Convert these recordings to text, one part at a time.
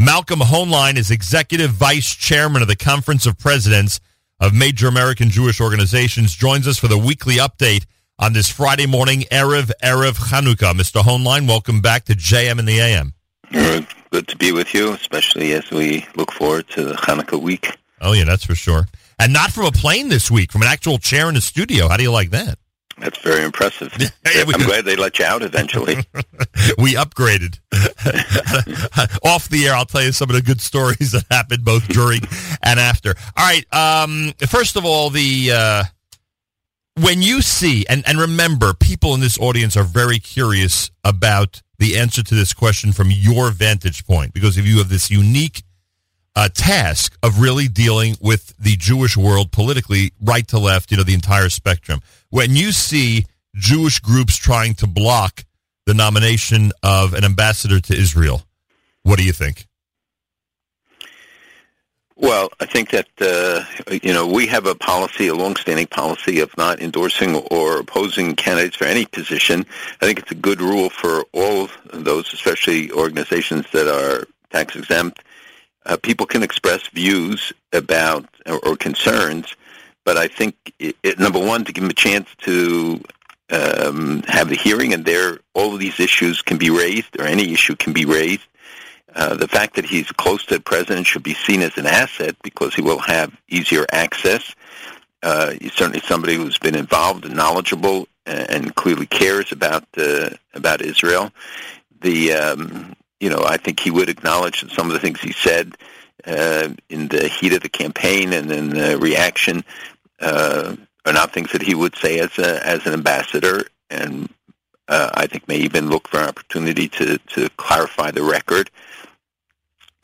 Malcolm Hoenlein is executive vice chairman of the Conference of Presidents of Major American Jewish Organizations. Joins us for the weekly update on this Friday morning, Erev, Erev Chanukah. Mr. Hoenlein, welcome back to JM in the AM. Good to be with you, especially as we look forward to the Hanukkah week. Oh, yeah, that's for sure. And not from a plane this week, from an actual chair in the studio. How do you like that? That's very impressive. I'm glad they let you out eventually. we upgraded. Off the air, I'll tell you some of the good stories that happened both during and after. All right. Um, first of all, the uh, when you see and, and remember, people in this audience are very curious about the answer to this question from your vantage point because if you have this unique uh, task of really dealing with the Jewish world politically, right to left, you know, the entire spectrum. When you see Jewish groups trying to block the nomination of an ambassador to Israel, what do you think? Well, I think that uh, you know we have a policy, a long-standing policy of not endorsing or opposing candidates for any position. I think it's a good rule for all of those, especially organizations that are tax exempt. Uh, people can express views about or, or concerns, but I think it, it, number one to give them a chance to um, have the hearing, and there all of these issues can be raised, or any issue can be raised uh, the fact that he's close to the president should be seen as an asset because he will have easier access. Uh, he's certainly somebody who's been involved and knowledgeable and, and clearly cares about uh, about Israel. The um, you know I think he would acknowledge that some of the things he said uh, in the heat of the campaign and in the reaction uh, are not things that he would say as a as an ambassador and uh, I think may even look for an opportunity to, to clarify the record.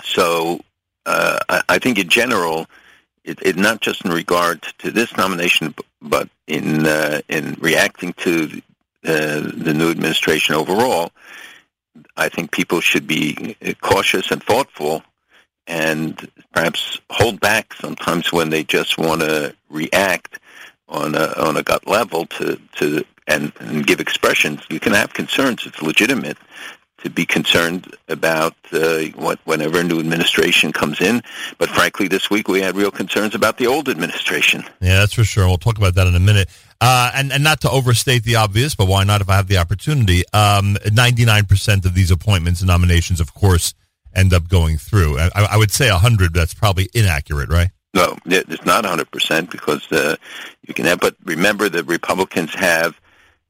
So uh, I, I, think in general, it, it, not just in regard to this nomination, but in uh, in reacting to uh, the new administration overall, I think people should be cautious and thoughtful, and perhaps hold back sometimes when they just want to react on a on a gut level to to and, and give expressions. You can have concerns; it's legitimate, to be concerned about uh, what, whenever a new administration comes in. But frankly, this week we had real concerns about the old administration. Yeah, that's for sure. We'll talk about that in a minute. Uh, and, and not to overstate the obvious, but why not if I have the opportunity? Um, 99% of these appointments and nominations, of course, end up going through. I, I would say 100, that's probably inaccurate, right? No, it's not 100% because uh, you can have, but remember the Republicans have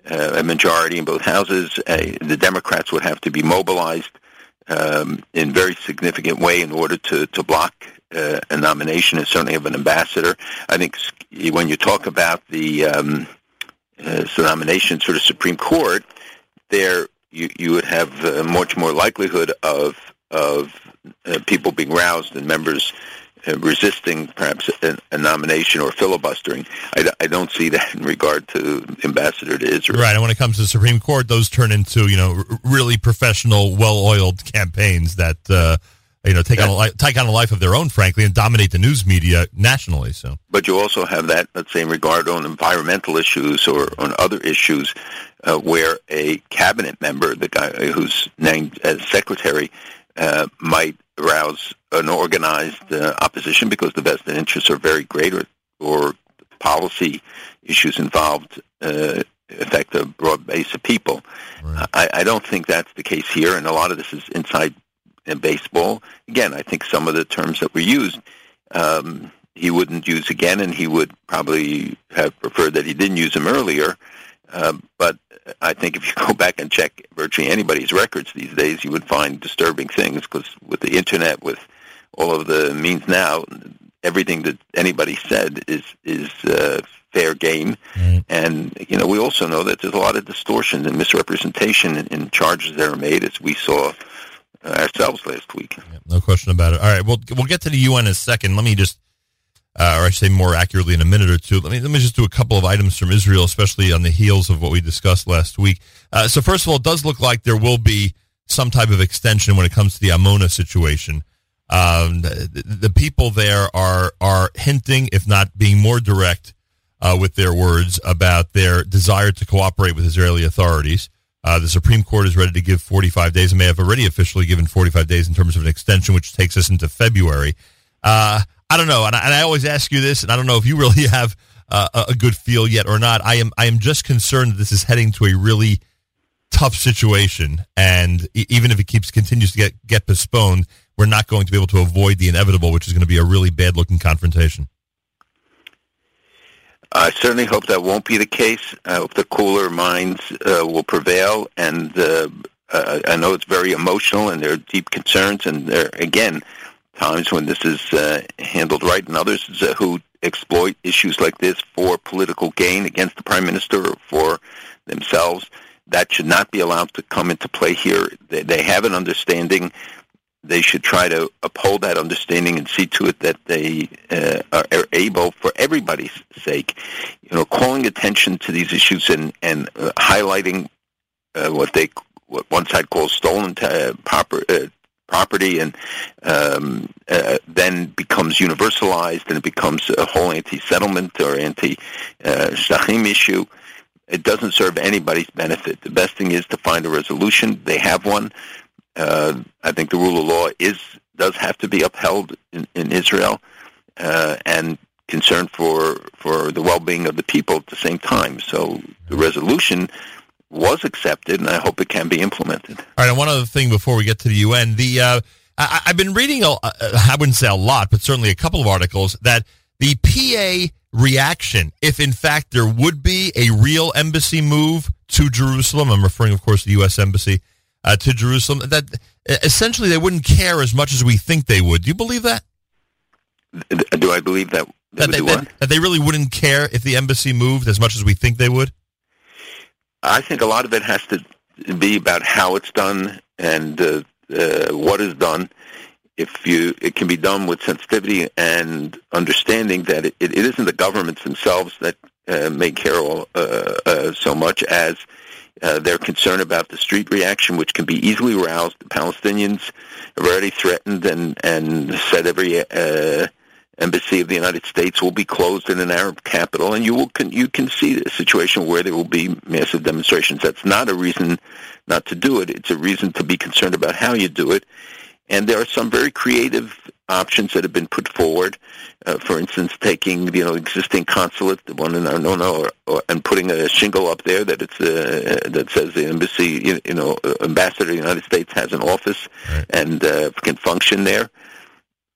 uh, a majority in both houses. Uh, the Democrats would have to be mobilized um, in very significant way in order to to block uh, a nomination, and certainly of an ambassador. I think when you talk about the um, uh, nominations for the Supreme Court, there you you would have uh, much more likelihood of of uh, people being roused and members uh, resisting perhaps a, a, nomination or filibustering. I, I, don't see that in regard to ambassador to Israel. Right, and when it comes to the Supreme Court, those turn into you know really professional, well-oiled campaigns that uh, you know take on a, take on a life of their own, frankly, and dominate the news media nationally. So, but you also have that, let's say, in regard on environmental issues or on other issues. Uh, where a cabinet member, the guy who's named as secretary, uh, might arouse an organized uh, opposition because the vested interests are very great or, or policy issues involved uh, affect a broad base of people. Right. I, I don't think that's the case here, and a lot of this is inside in baseball. Again, I think some of the terms that were used um, he wouldn't use again, and he would probably have preferred that he didn't use them earlier. Uh, but I think if you go back and check virtually anybody's records these days, you would find disturbing things because with the internet, with all of the means now, everything that anybody said is is uh, fair game. Mm. And you know, we also know that there's a lot of distortion and misrepresentation in, in charges that are made, as we saw uh, ourselves last week. Yeah, no question about it. All right, we'll we'll get to the UN in a second. Let me just uh, or I say more accurately in a minute or two. Let me let me just do a couple of items from Israel, especially on the heels of what we discussed last week. Uh, so first of all, it does look like there will be some type of extension when it comes to the Amona situation. Um, the, the, people there are are hinting, if not being more direct uh, with their words about their desire to cooperate with Israeli authorities. Uh, the Supreme Court is ready to give 45 days and may have already officially given 45 days in terms of an extension, which takes us into February. Uh, I don't know, and I, and I, always ask you this, and I don't know if you really have uh, a good feel yet or not. I am I am just concerned that this is heading to a really tough situation, and even if it keeps continues to get get postponed, we're not going to be able to avoid the inevitable, which is going to be a really bad looking confrontation. I certainly hope that won't be the case. I hope the cooler minds uh, will prevail, and uh, uh, I know it's very emotional, and there are deep concerns, and there again times when this is uh, handled right, and others uh, who exploit issues like this for political gain against the prime minister or for themselves. That should not be allowed to come into play here. They, they have an understanding they should try to uphold that understanding and see to it that they uh, are, are, able, for everybody's sake, you know, calling attention to these issues and and uh, highlighting uh, what they what one side calls stolen t- uh, proper, uh, property, and um, uh, then becomes universalized and it becomes a whole anti-settlement or anti-shachim issue. It doesn't serve anybody's benefit. The best thing is to find a resolution. They have one uh, I think the rule of law is does have to be upheld in, in Israel, uh, and concern for for the well-being of the people at the same time. So the resolution was accepted, and I hope it can be implemented. All right. And one other thing before we get to the UN, the uh, I, have been reading. A, I wouldn't say a lot, but certainly a couple of articles that the PA reaction, if in fact there would be a real embassy move to Jerusalem, I'm referring, of course, to the U.S. embassy uh, to Jerusalem, that essentially they wouldn't care as much as we think they would. Do you believe that? Do I believe that? That they, that, that they really wouldn't care if the embassy moved as much as we think they would? I think a lot of it has to be about how it's done and uh, uh, what is done. If you, it can be done with sensitivity and understanding that it, it isn't the governments themselves that uh, may care all, uh, uh, so much as uh, they're concerned about the street reaction, which can be easily roused. The Palestinians have already threatened and, and said every uh, embassy of the United States will be closed in an Arab capital, and you will can, you can see a situation where there will be massive demonstrations. That's not a reason not to do it. It's a reason to be concerned about how you do it. And there are some very creative options that have been put forward. Uh, for instance, taking you know existing consulate, the one in Arnona, or, or, and putting a shingle up there that it's uh, that says the embassy, you, you, know, uh, ambassador of the United States has an office right. and uh, can function there.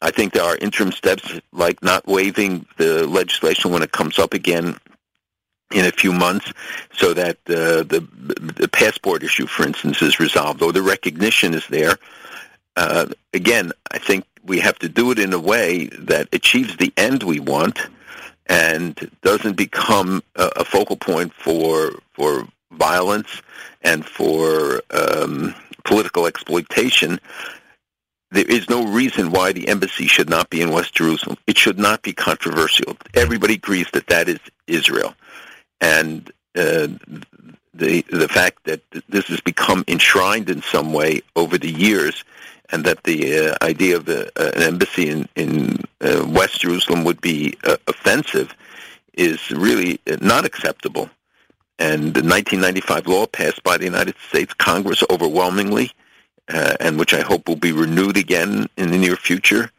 I think there are interim steps like not waiving the legislation when it comes up again in a few months so that uh, the, the passport issue, for instance, is resolved or the recognition is there uh, again, I think we have to do it in a way that achieves the end we want and doesn't become a, a focal point for for violence and for um, political exploitation. There is no reason why the embassy should not be in West Jerusalem. It should not be controversial. Everybody agrees that that is Israel, and uh, the the fact that this has become enshrined in some way over the years and that the uh, idea of uh, an embassy in, in uh, West Jerusalem would be uh, offensive is really not acceptable. And the 1995 law passed by the United States Congress overwhelmingly, uh, and which I hope will be renewed again in the near future,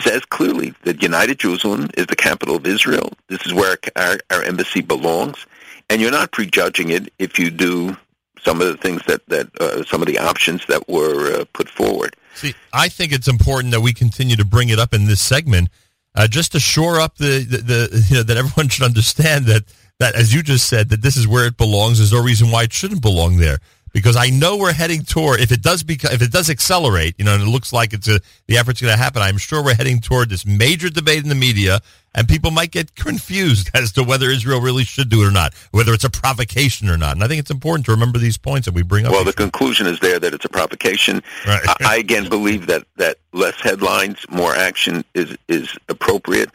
says clearly that United Jerusalem is the capital of Israel. This is where our, our embassy belongs. And you're not prejudging it if you do some of the things that that uh, some of the options that were uh, put forward. See, I think it's important that we continue to bring it up in this segment, uh, just to shore up the, the, the you know that everyone should understand that that as you just said that this is where it belongs. There's no reason why it shouldn't belong there because I know we're heading toward if it does become if it does accelerate, you know, and it looks like it's a the effort's going to happen. I'm sure we're heading toward this major debate in the media, and people might get confused as to whether Israel really should do it or not, whether it's a provocation or not. And I think it's important to remember these points that we bring up. Well, the conclusion is there that it's a provocation. Right. I, I again believe that that less headlines, more action is is appropriate,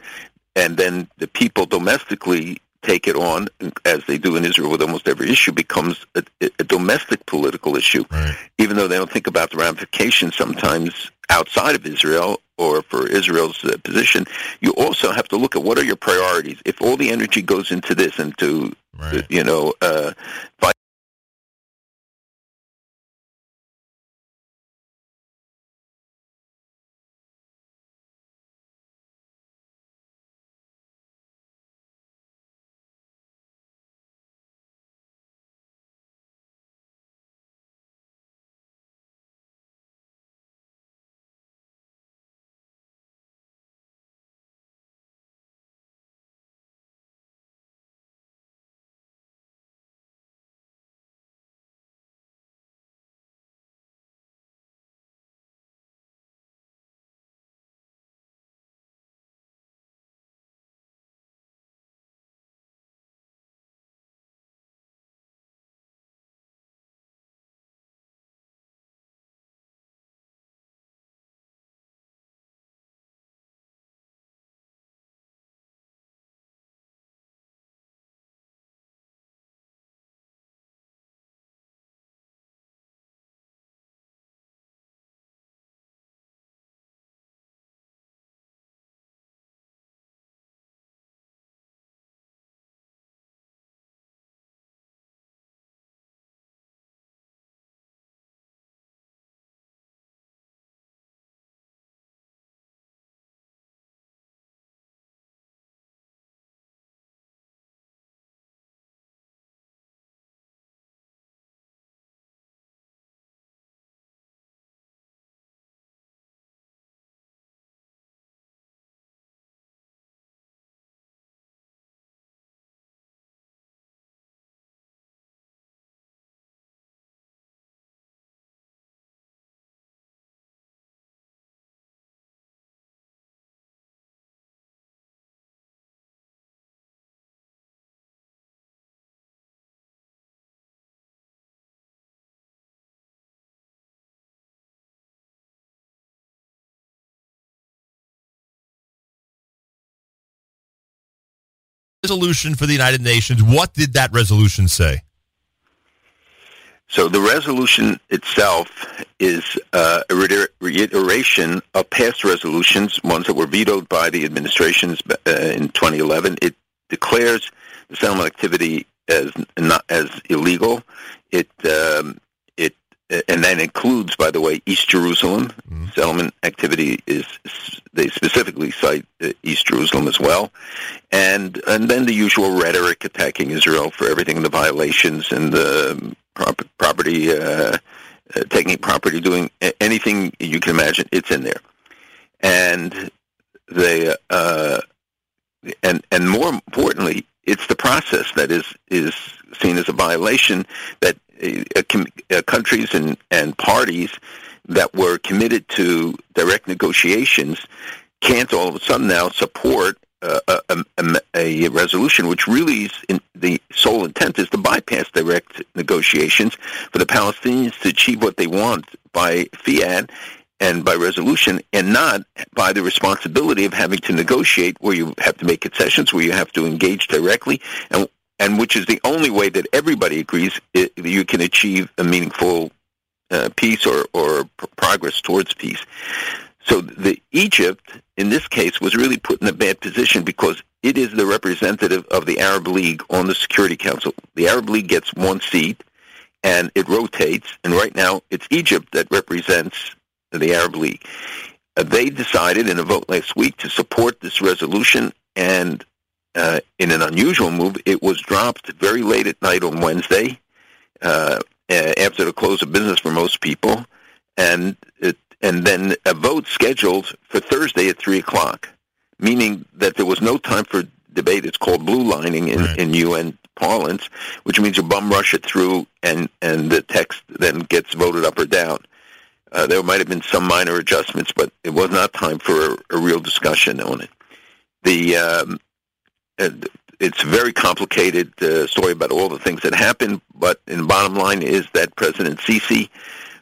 and then the people domestically take it on, as they do in Israel with almost every issue, becomes a, a domestic political issue, right. even though they don't think about the ramifications sometimes outside of Israel or for Israel's uh, position. You also have to look at what are your priorities. If all the energy goes into this and to, right. you know, uh, resolution for the United Nations. What did that resolution say? So the resolution itself is uh, a reiteration of past resolutions, ones that were vetoed by the administrations uh, in 2011. It declares the settlement activity as not as illegal. It um, and that includes, by the way, East Jerusalem. Mm-hmm. Settlement activity is they specifically cite uh, East Jerusalem as well, and and then the usual rhetoric attacking Israel for everything the violations and the property, uh, uh, taking property, doing anything you can imagine. It's in there, and they uh, and and more importantly, it's the process that is is seen as a violation that uh, uh, countries and and parties that were committed to direct negotiations can't all of a sudden now support a, a, a, resolution which really the sole intent is to bypass direct negotiations for the Palestinians to achieve what they want by fiat and by resolution and not by the responsibility of having to negotiate where you have to make concessions, where you have to engage directly, and and which is the only way that everybody agrees it, you can achieve a meaningful uh, peace or, or progress towards peace. So the Egypt, in this case, was really put in a bad position because it is the representative of the Arab League on the Security Council. The Arab League gets one seat, and it rotates. And right now, it's Egypt that represents the Arab League. Uh, they decided in a vote last week to support this resolution, and in an unusual move, it was dropped very late at night on Wednesday, uh, after the close of business for most people, and it and then a vote scheduled for Thursday at 3 o'clock, meaning that there was no time for debate. It's called blue lining in, right. in UN parlance, which means you bum rush it through and, and the text then gets voted up or down. Uh, there might have been some minor adjustments, but it was not time for a, a real discussion on it. The um, it's a very complicated uh, story about all the things that happened, but in the bottom line is that President Sisi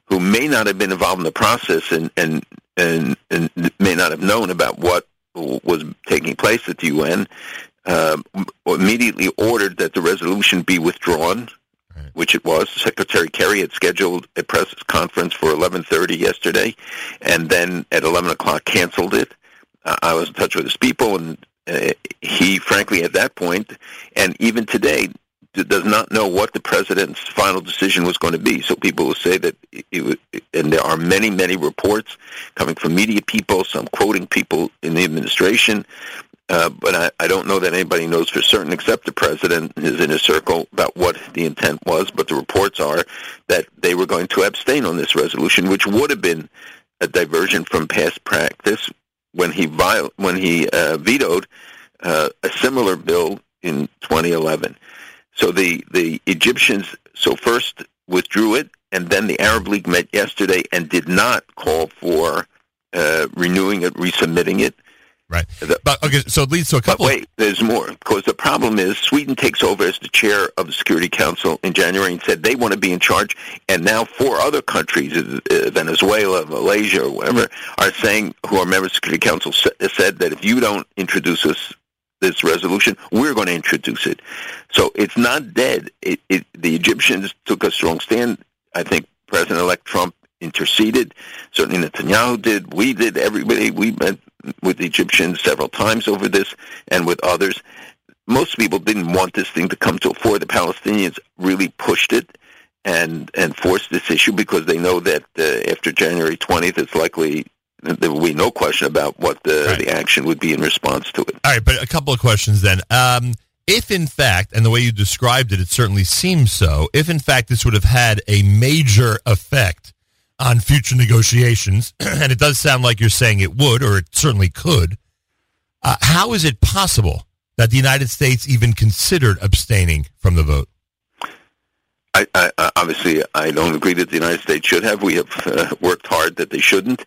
who may not have been involved in the process and and and, and may not have known about what was taking place at the UN, uh, immediately ordered that the resolution be withdrawn, right. which it was. Secretary Kerry had scheduled a press conference for 11:30 yesterday, and then at 11 o'clock canceled it. Uh, I was in touch with his people, and uh, he, frankly, at that point, and even today, does not know what the president's final decision was going to be. So people will say that, it, and there are many, many reports coming from media people, some quoting people in the administration, uh, but I, I don't know that anybody knows for certain, except the president and his inner circle, about what the intent was. But the reports are that they were going to abstain on this resolution, which would have been a diversion from past practice when he viol- when he uh, vetoed uh, a similar bill in 2011. So the, the Egyptians so first withdrew it, and then the Arab League met yesterday and did not call for uh, renewing it, resubmitting it. Right. The, but okay, so it leads to a couple. wait, there's more because the problem is Sweden takes over as the chair of the Security Council in January and said they want to be in charge, and now four other countries, uh, Venezuela, Malaysia, or whatever, are saying who are members of the Security Council said that if you don't introduce us this resolution, we're going to introduce it. So it's not dead. It, it, the Egyptians took a strong stand. I think President-elect Trump interceded. Certainly Netanyahu did. We did. Everybody. We met with the Egyptians several times over this and with others. Most people didn't want this thing to come to a fore. The Palestinians really pushed it and and forced this issue because they know that uh, after January 20th, it's likely there will be no question about what the, right. the action would be in response to it. All right, but a couple of questions then. Um, if in fact, and the way you described it, it certainly seems so, if in fact this would have had a major effect on future negotiations, and it does sound like you're saying it would, or it certainly could, uh, how is it possible that the United States even considered abstaining from the vote? I, I, obviously, I don't agree that the United States should have. We have uh, worked hard that they shouldn't.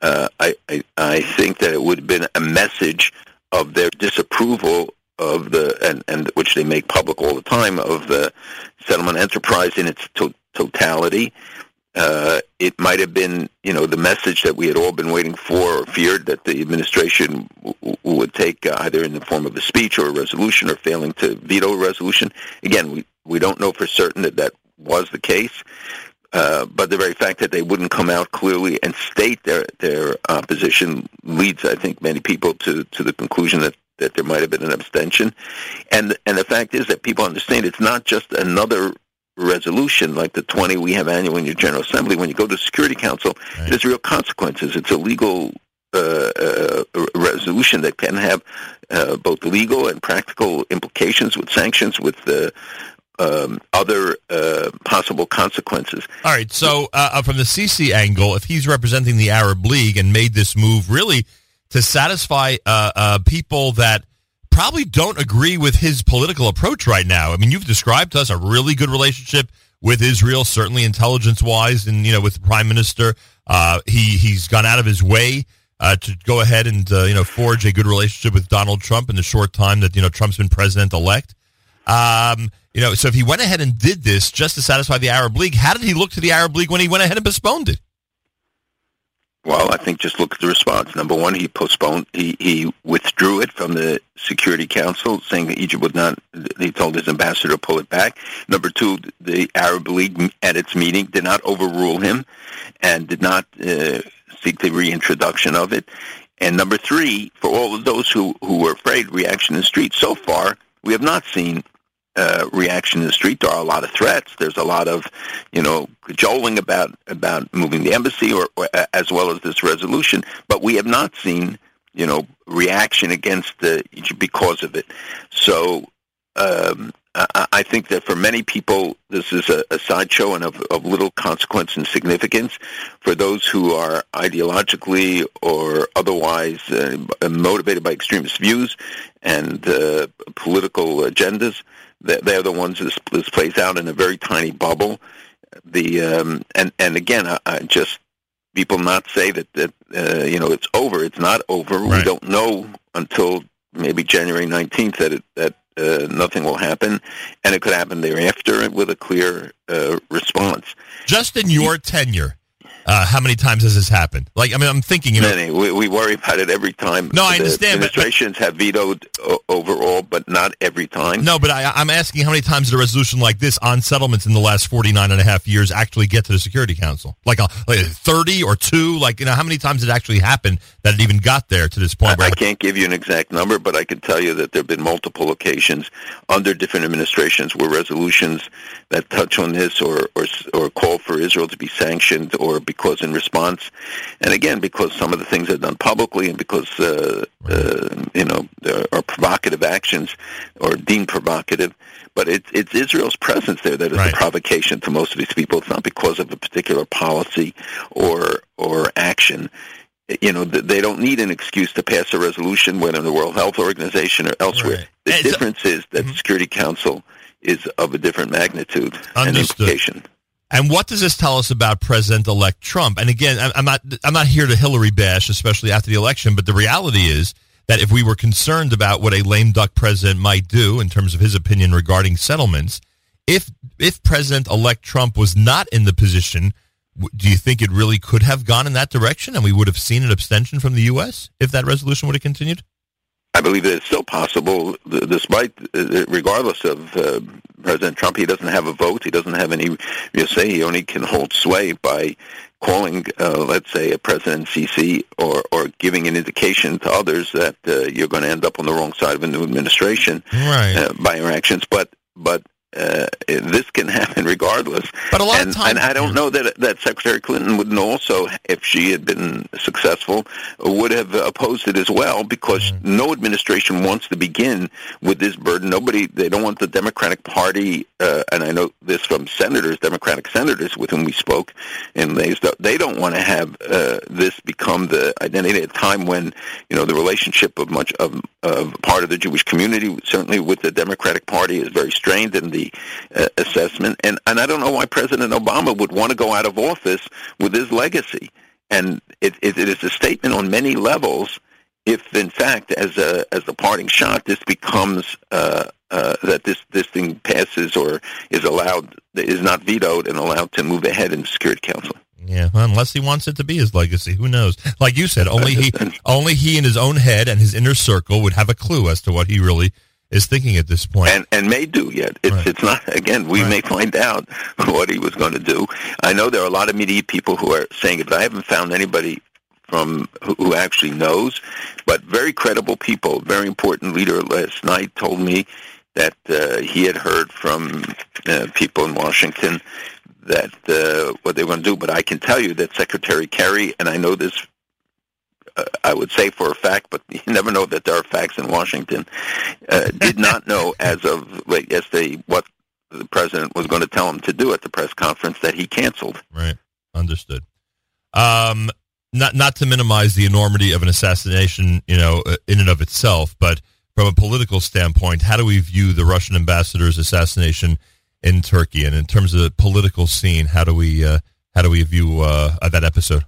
Uh, I, I, I think that it would have been a message of their disapproval of the and, and which they make public all the time of the settlement enterprise in its to- totality. Uh, it might have been, you know, the message that we had all been waiting for or feared that the administration w- would take uh, either in the form of a speech or a resolution or failing to veto a resolution. Again, we, we don't know for certain that that was the case. Uh, but the very fact that they wouldn't come out clearly and state their their opposition leads, I think, many people to, to the conclusion that, that there might have been an abstention. And and the fact is that people understand it's not just another resolution like the 20 we have annually in your General Assembly. When you go to Security Council, right. there's real consequences. It's a legal uh, uh, resolution that can have uh, both legal and practical implications with sanctions, with the um, other uh, possible consequences. All right. So, uh, uh from the Sisi angle, if he's representing the Arab League and made this move really to satisfy uh, uh, people that probably don't agree with his political approach right now. I mean, you've described to us a really good relationship with Israel, certainly intelligence-wise, and you know, with the prime minister, uh, he he's gone out of his way. to go ahead and you know forge a good relationship with Donald Trump in the short time that you know Trump's been president elect. Um, you know, so if he went ahead and did this just to satisfy the Arab League, how did he look to the Arab League when he went ahead and postponed it? Well, I think just look at the response. Number one, he postponed, he, he withdrew it from the Security Council, saying that Egypt would not, he told his ambassador to pull it back. Number two, the Arab League at its meeting did not overrule him and did not uh, seek the reintroduction of it. And number three, for all of those who, who were afraid, reaction in the street, so far, we have not seen uh, reaction in the street. There are a lot of threats. There's a lot of, you know, cajoling about about moving the embassy, or, or as well as this resolution. But we have not seen, you know, reaction against the because of it. So um, I, think that for many people, this is a, a sideshow and of, of little consequence and significance. For those who are ideologically or otherwise uh, motivated by extremist views and uh, political agendas, they're the ones this, this plays out in a very tiny bubble. The um, and and again, I, I just people not say that that uh, you know it's over. It's not over. Right. We don't know until maybe January nineteenth that it, that uh, nothing will happen, and it could happen thereafter with a clear uh, response. Just in your tenure, uh, how many times has this happened? Like, I mean, I'm thinking. You know, Many. We, we worry about it every time. No, I understand. Administrations but, have vetoed o- overall, but not every time. No, but I, am asking how many times did a resolution like this on settlements in the last 49 and a half years actually get to the Security Council? Like, a, like 30 or two? Like, you know, how many times did it actually happen that it even got there to this point? I, I can't give you an exact number, but I can tell you that there have been multiple occasions under different administrations where resolutions that touch on this or, or, or call for Israel to be sanctioned or because in response, and again, because some of the things are done publicly and because, uh, uh, you know, are provocative actions or deemed provocative, but it's, it's Israel's presence there that is right. a provocation to most of these people. It's not because of a particular policy or, or action you know, they don't need an excuse to pass a resolution, whether in the World Health Organization or elsewhere. Right. The difference is that mm-hmm. the Security Council is of a different magnitude Understood. and implication. And what does this tell us about President-elect Trump? And again, I'm not I'm not here to Hillary bash, especially after the election. But the reality is that if we were concerned about what a lame duck president might do in terms of his opinion regarding settlements, if if President-elect Trump was not in the position, do you think it really could have gone in that direction, and we would have seen an abstention from the U.S. if that resolution would have continued? I believe that it's still possible, despite, uh, regardless of uh, President Trump, he doesn't have a vote. He doesn't have any. You say he only can hold sway by calling, uh, let's say, a President Sisi or or giving an indication to others that uh, you're going to end up on the wrong side of a new administration right. uh, by your actions. But but uh, this can happen regardless. But a lot and, of times, and I don't know that that Secretary Clinton wouldn't also, if she had been successful, would have opposed it as well, because mm. no administration wants to begin with this burden. Nobody, they don't want the Democratic Party, uh, and I know this from senators, Democratic senators with whom we spoke and Mays, they don't want to have uh, this become the identity at a time when you know the relationship of much of, of part of the Jewish community, certainly with the Democratic Party, is very strained, and the uh, assessment. And, and I don't know why President Obama would want to go out of office with his legacy. And it, it, it is a statement on many levels if in fact, as a as the parting shot, this becomes uh, uh, that this this thing passes or is allowed is not vetoed and allowed to move ahead in the Security Council. Yeah, unless he wants it to be his legacy, who knows? Like you said, only he only he in his own head and his inner circle would have a clue as to what he really is thinking at this point. And and may do yet. It's Right. it's not again. We Right. may find out what he was going to do. I know there are a lot of media people who are saying it, but I haven't found anybody from who, who actually knows. But very credible people. Very important leader last night told me that uh, he had heard from uh, people in Washington that uh, what they were going to do. But I can tell you that Secretary Kerry, and I know this. I would say for a fact, but you never know that there are facts in Washington. Uh, did not know as of late yesterday what the president was going to tell him to do at the press conference that he canceled. Right. Understood. Um, not not to minimize the enormity of an assassination, you know, uh, in and of itself, but from a political standpoint, how do we view the Russian ambassador's assassination in Turkey, and in terms of the political scene, how do we uh, how do we view uh, that episode?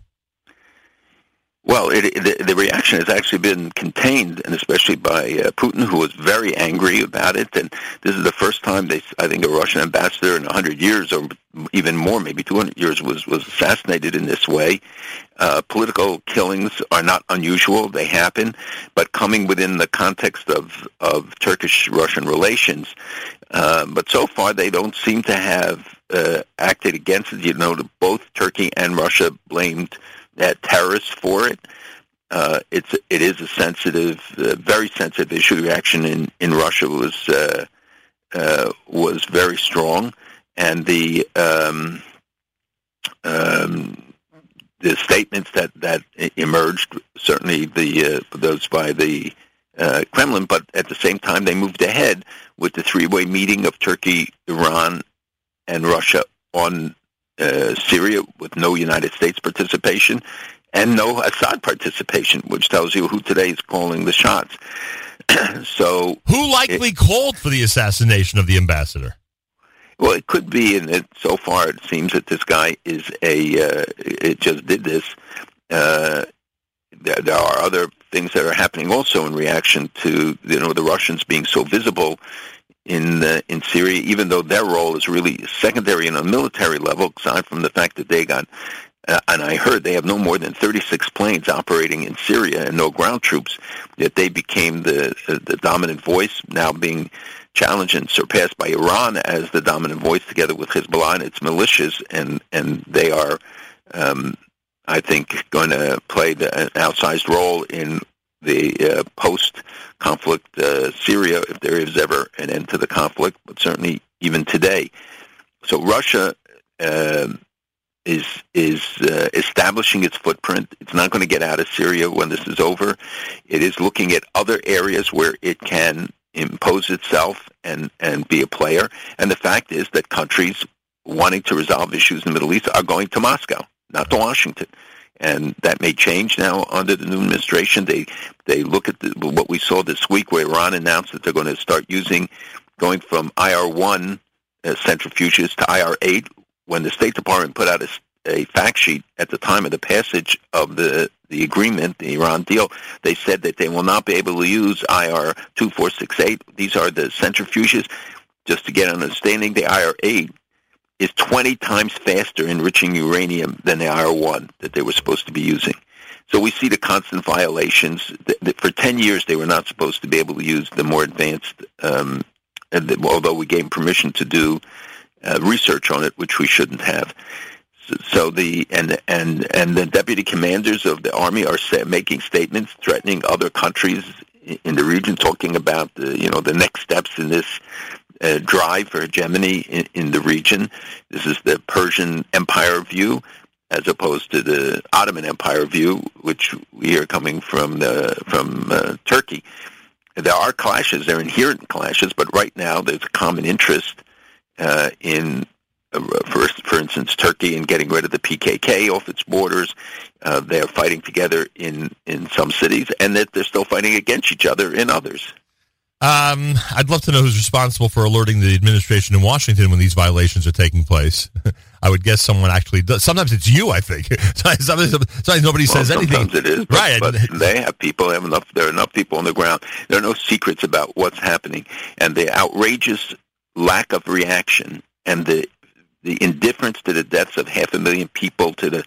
Well, it, the, the reaction has actually been contained, and especially by uh, Putin, who was very angry about it. And this is the first time they, I think, a Russian ambassador in 100 years, or even more, maybe 200 years, was was assassinated in this way. Uh, political killings are not unusual; they happen, but coming within the context of of Turkish-Russian relations. Uh, but so far, they don't seem to have uh, acted against it. You know, both Turkey and Russia blamed that terrorists for it. Uh, it's it is a sensitive, uh, very sensitive issue. The reaction in in Russia was uh, uh, was very strong, and the um, um, the statements that that emerged certainly the uh, those by the uh, Kremlin, but at the same time they moved ahead with the three way meeting of Turkey, Iran, and Russia on uh, Syria with no United States participation and no Assad participation, which tells you who today is calling the shots. so, Who likely called for the assassination of the ambassador? well, it could be, and it, so far it seems that this guy is a. Uh, it just did this. Uh, there, there are other things that are happening also in reaction to you know the Russians being so visible in uh, in Syria, even though their role is really secondary on a military level, aside from the fact that they got. Uh, and I heard they have no more than 36 planes operating in Syria and no ground troops. That they became the uh, the dominant voice, now being challenged and surpassed by Iran as the dominant voice, together with Hezbollah and its militias, and and they are, um, I think, going to play the, an outsized role in the uh, post-conflict uh, Syria, if there is ever an end to the conflict, but certainly even today. So Russia uh, is is uh, establishing its footprint. It's not going to get out of Syria when this is over. It is looking at other areas where it can impose itself and and be a player. And the fact is that countries wanting to resolve issues in the Middle East are going to Moscow, not to Washington and that may change now under the new administration. They they look at the, what we saw this week, where Iran announced that they're going to start using going from IR one uh, centrifuges to IR eight. When the State Department put out a, a fact sheet at the time of the passage of the the agreement, the Iran deal, they said that they will not be able to use IR two four six eight. These are the centrifuges. Just to get an understanding, the IR eight is 20 times faster enriching uranium than the IR-1 that they were supposed to be using. So we see the constant violations. For 10 years, they were not supposed to be able to use the more advanced, um, although we gave permission to do uh, research on it, which we shouldn't have. So, the and and and the deputy commanders of the army are making statements threatening other countries in the region, talking about the you know the next steps in this uh, drive for hegemony in, in the region. This is the Persian Empire view, as opposed to the Ottoman Empire view, which we are coming from the, from uh, Turkey. There are clashes; they're inherent clashes, but right now there's a common interest uh, in, uh, for for instance, Turkey in getting rid of the PKK off its borders. Uh, they're fighting together in in some cities, and that they're still fighting against each other in others. Um, I'd love to know who's responsible for alerting the administration in Washington when these violations are taking place. I would guess someone actually does. Sometimes it's you. I think sometimes, sometimes nobody well, says anything. Sometimes it is, but, right? But they have people. They have enough. There are enough people on the ground. There are no secrets about what's happening, and the outrageous lack of reaction and the the indifference to the deaths of half a million people to the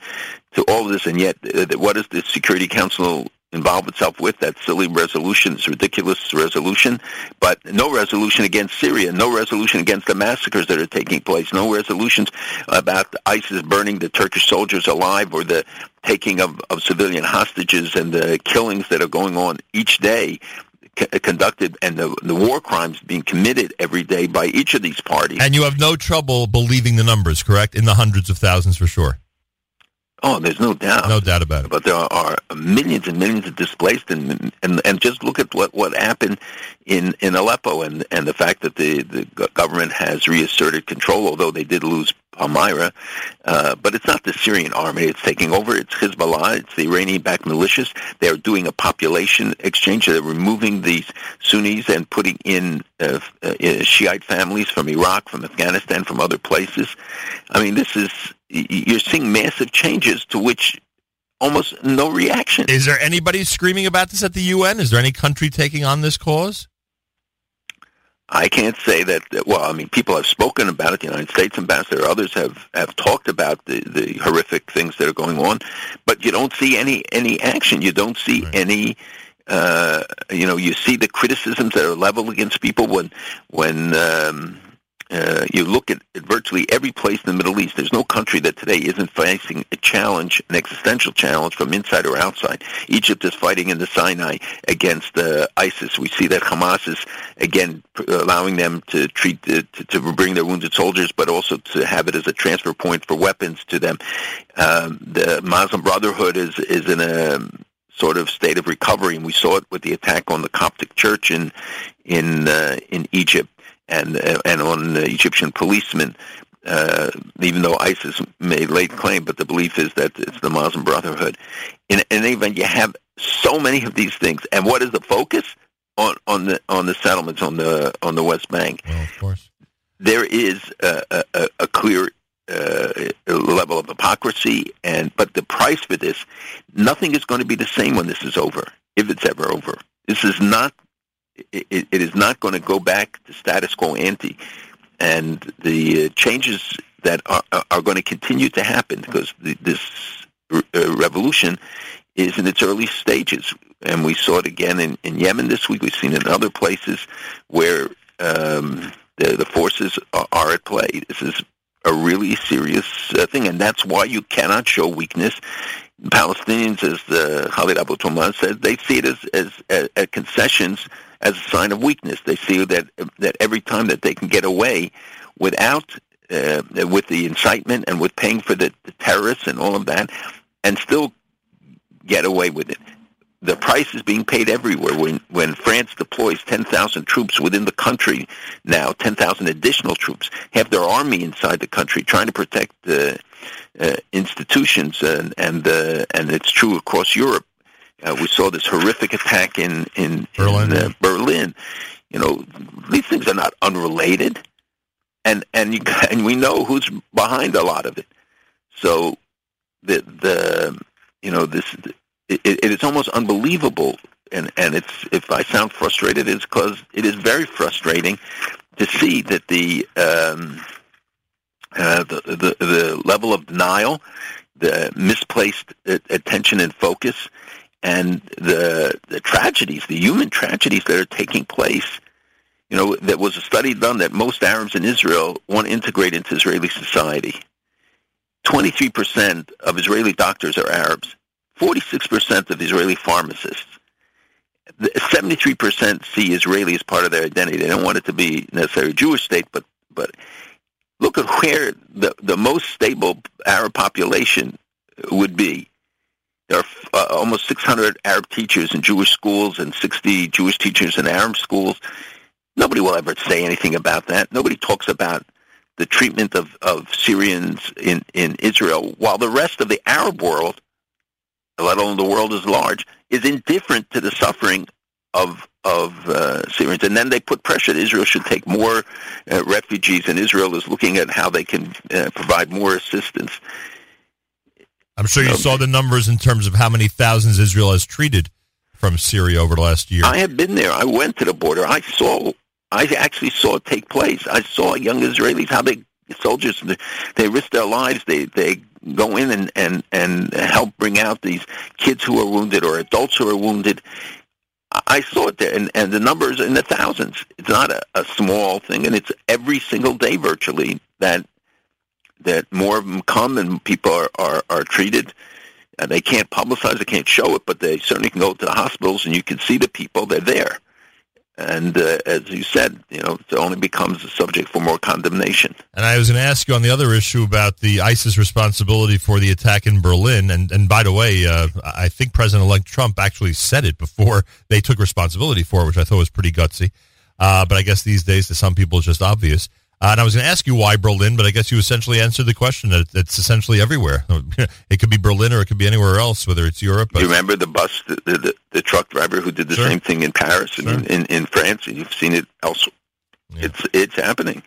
to all of this, and yet uh, what does the Security Council involve itself with? That silly resolution, this ridiculous resolution, but no resolution against Syria, no resolution against the massacres that are taking place, no resolutions about ISIS burning the Turkish soldiers alive or the taking of, of civilian hostages and the killings that are going on each day conducted and the, the war crimes being committed every day by each of these parties. And you have no trouble believing the numbers, correct? In the hundreds of thousands for sure. Oh, there's no doubt. No doubt about it. But there are millions and millions of displaced, and and and just look at what what happened in in Aleppo, and and the fact that the the government has reasserted control, although they did lose Palmyra, uh, but it's not the Syrian army it's taking over. It's Hezbollah. It's the Iranian-backed militias. They're doing a population exchange. They're removing these Sunnis and putting in uh, uh, Shiite families from Iraq, from Afghanistan, from other places. I mean, this is you're seeing massive changes to which almost no reaction. Is there anybody screaming about this at the UN? Is there any country taking on this cause? I can't say that. Well, I mean, people have spoken about it. The United States ambassador, others have have talked about the the horrific things that are going on, but you don't see any any action. You don't see right. any. Uh, you know, you see the criticisms that are leveled against people when when um, uh, you look at, at virtually every place in the Middle East. There's no country that today isn't facing a challenge, an existential challenge from inside or outside. Egypt is fighting in the Sinai against uh, ISIS. We see that Hamas is again allowing them to treat uh, to, to bring their wounded soldiers, but also to have it as a transfer point for weapons to them. Um, the Muslim Brotherhood is is in a sort of state of recovery, and we saw it with the attack on the Coptic church in in uh, in Egypt and and on the Egyptian policemen. Uh, even though ISIS made late claim, but the belief is that it's the Muslim Brotherhood. In, in any event, you have so many of these things, and what is the focus on on the on the settlements on the on the West Bank? Well, of course, there is a, a, a clear uh, level of hypocrisy, and but the price for this, nothing is going to be the same when this is over, if it's ever over. This is not it, it is not going to go back to status quo ante, and the uh, changes that are, are going to continue to happen because the, this uh, revolution is in its early stages, and we saw it again in, in Yemen this week. We've seen it in other places where um, the, the forces are, are at play. This is a really serious uh, thing, and that's why you cannot show weakness. Palestinians, as the Khaled Abu Toameh said, they see it as, as, as, as concessions as a sign of weakness. They see that that every time that they can get away without uh, with the incitement and with paying for the, the terrorists and all of that, and still get away with it. The price is being paid everywhere. When when France deploys 10,000 troops within the country now, 10,000 additional troops, have their army inside the country trying to protect the uh, institutions, and and uh, and it's true across Europe. Uh, we saw this horrific attack in in Berlin. In, uh, Berlin. You know, these things are not unrelated, and and you, and we know who's behind a lot of it. So the the you know this it, it is almost unbelievable, and and it's if I sound frustrated, it's because it is very frustrating to see that the um, uh, the, the the level of denial, the misplaced attention and focus, and the the tragedies, the human tragedies that are taking place. You know, there was a study done that most Arabs in Israel want to integrate into Israeli society. 23% of Israeli doctors are Arabs. 46% of Israeli pharmacists. 73% see Israeli as part of their identity. They don't want it to be necessarily a Jewish state, but but look at where the the most stable Arab population would be there are uh, almost 600 Arab teachers in Jewish schools and 60 Jewish teachers in Arab schools. Nobody will ever say anything about that. Nobody talks about the treatment of, of Syrians in, in Israel, while the rest of the Arab world, let alone the world as large, is indifferent to the suffering of of uh, Syrians, and then they put pressure that Israel should take more uh, refugees, and Israel is looking at how they can uh, provide more assistance. I'm sure you saw the numbers in terms of how many thousands Israel has treated from Syria over the last year. I have been there. I went to the border. I saw. I actually saw it take place. I saw young Israelis how they soldiers they risk their lives. They they go in and and and help bring out these kids who are wounded or adults who are wounded. I saw it there, and, and the numbers in the thousands. It's not a, a small thing, and it's every single day virtually that that more of them come and people are, are, are treated. And they can't publicize, they can't show it, but they certainly can go to the hospitals and you can see the people, they're there. And uh, as you said, you know, it only becomes a subject for more condemnation. And I was going to ask you on the other issue about the ISIS responsibility for the attack in Berlin. And and by the way, uh, I think President-elect Trump actually said it before they took responsibility for it, which I thought was pretty gutsy. Uh, but I guess these days, to some people, it's just obvious. Uh, and I was going to ask you why Berlin, but I guess you essentially answered the question that it's essentially everywhere. it could be Berlin or it could be anywhere else, whether it's Europe. You remember the bus, the, the, the, truck driver who did the sure. same thing in Paris and sure. in, in France, and you've seen it elsewhere. Yeah. It's it's happening,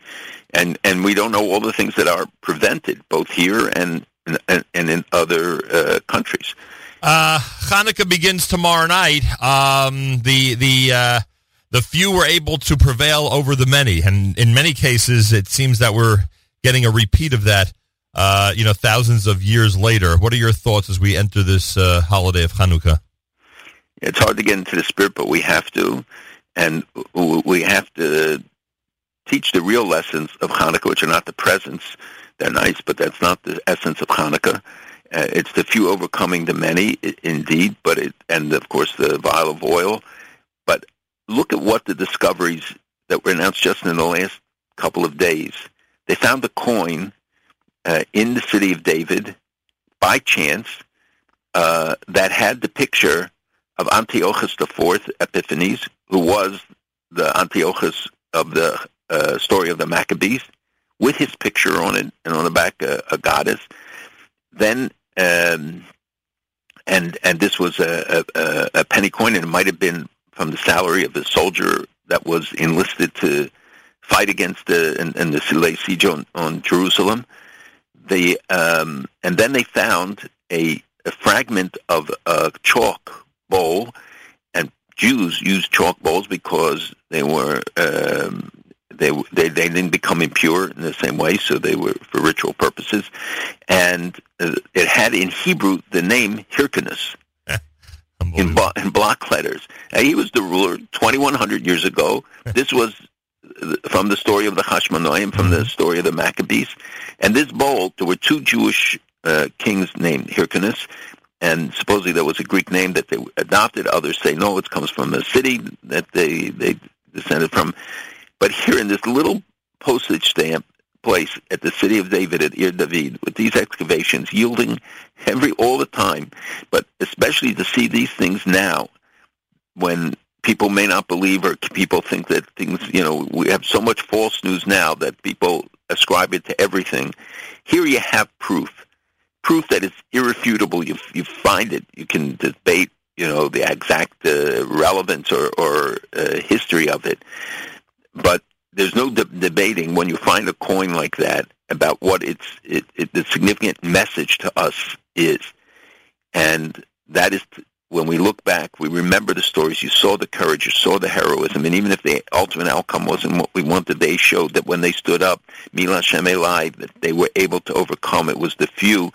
and and we don't know all the things that are prevented both here and and, and in other uh, countries. Uh, Hanukkah begins tomorrow night. Um, the the uh, the few were able to prevail over the many. And in many cases, it seems that we're getting a repeat of that, uh, you know, thousands of years later. What are your thoughts as we enter this uh, holiday of Hanukkah? It's hard to get into the spirit, but we have to. And we have to teach the real lessons of Hanukkah, which are not the presents. They're nice, but that's not the essence of Hanukkah. Uh, it's the few overcoming the many, indeed, but it, and of course the vial of oil. But look at what the discoveries that were announced just in the last couple of days. They found a coin uh, in the city of David by chance uh, that had the picture of Antiochus IV Epiphanes, who was the Antiochus of the uh, story of the Maccabees, with his picture on it, and on the back uh, a goddess. Then, um, and and this was a, a, a penny coin, and it might have been from the salary of a soldier that was enlisted to fight against the and, and the lay siege on, on Jerusalem. They um, and then they found a, a fragment of a chalk bowl, and Jews used chalk bowls because they were um, they, they they didn't become impure in the same way, so they were for ritual purposes, and uh, it had in Hebrew the name Hyrcanus in, in block letters. he was the ruler 2,100 years ago. this was from the story of the Hashmonaim, from the mm-hmm. story of the Maccabees. And this bowl, there were two Jewish uh, kings named Hyrcanus, and supposedly there was a Greek name that they adopted. Others say no, it comes from a city that they they descended from. But here in this little postage stamp, place at the city of David at Ir David with these excavations yielding every all the time, but especially to see these things now when people may not believe or people think that things, you know, we have so much false news now that people ascribe it to everything. Here you have proof, proof that is irrefutable. You you find it. You can debate, you know, the exact uh, relevance or, or uh, history of it, but there's no de- debating when you find a coin like that about what its it, it, the significant message to us is, and that is when we look back, we remember the stories. You saw the courage, you saw the heroism, and even if the ultimate outcome wasn't what we wanted, they showed that when they stood up, Mila Shemelai, that they were able to overcome. It was the few,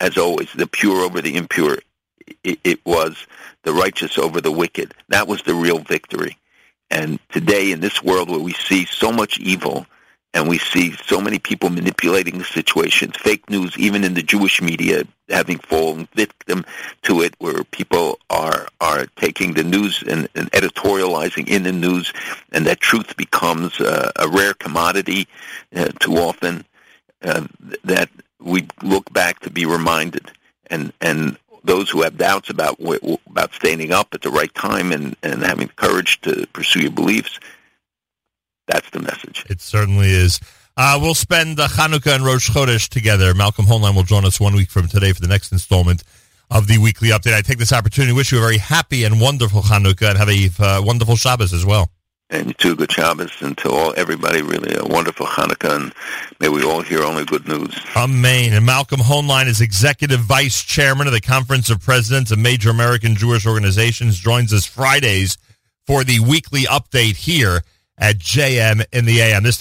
as always, the pure over the impure. It, it was the righteous over the wicked. That was the real victory. And today, in this world where we see so much evil and we see so many people manipulating the situations, fake news, even in the Jewish media, having fallen victim to it, where people are are taking the news and, and editorializing in the news, and that truth becomes uh, a rare commodity uh, too often. Uh, that we look back to be reminded, and and those who have doubts about about standing up at the right time and, and having the courage to pursue your beliefs, that's the message. It certainly is. Uh, we'll spend uh, Hanukkah and Rosh Chodesh together. Malcolm Hoenlein will join us one week from today for the next installment of the weekly update. I take this opportunity to wish you a very happy and wonderful Hanukkah and have a uh, wonderful Shabbos as well. And too, good Shabbos, and to all everybody, really a wonderful Hanukkah, and may we all hear only good news. Amen. And Malcolm Hoenlein is Executive Vice Chairman of the Conference of Presidents of Major American Jewish Organizations, joins us Fridays for the weekly update here at JM in the AM. This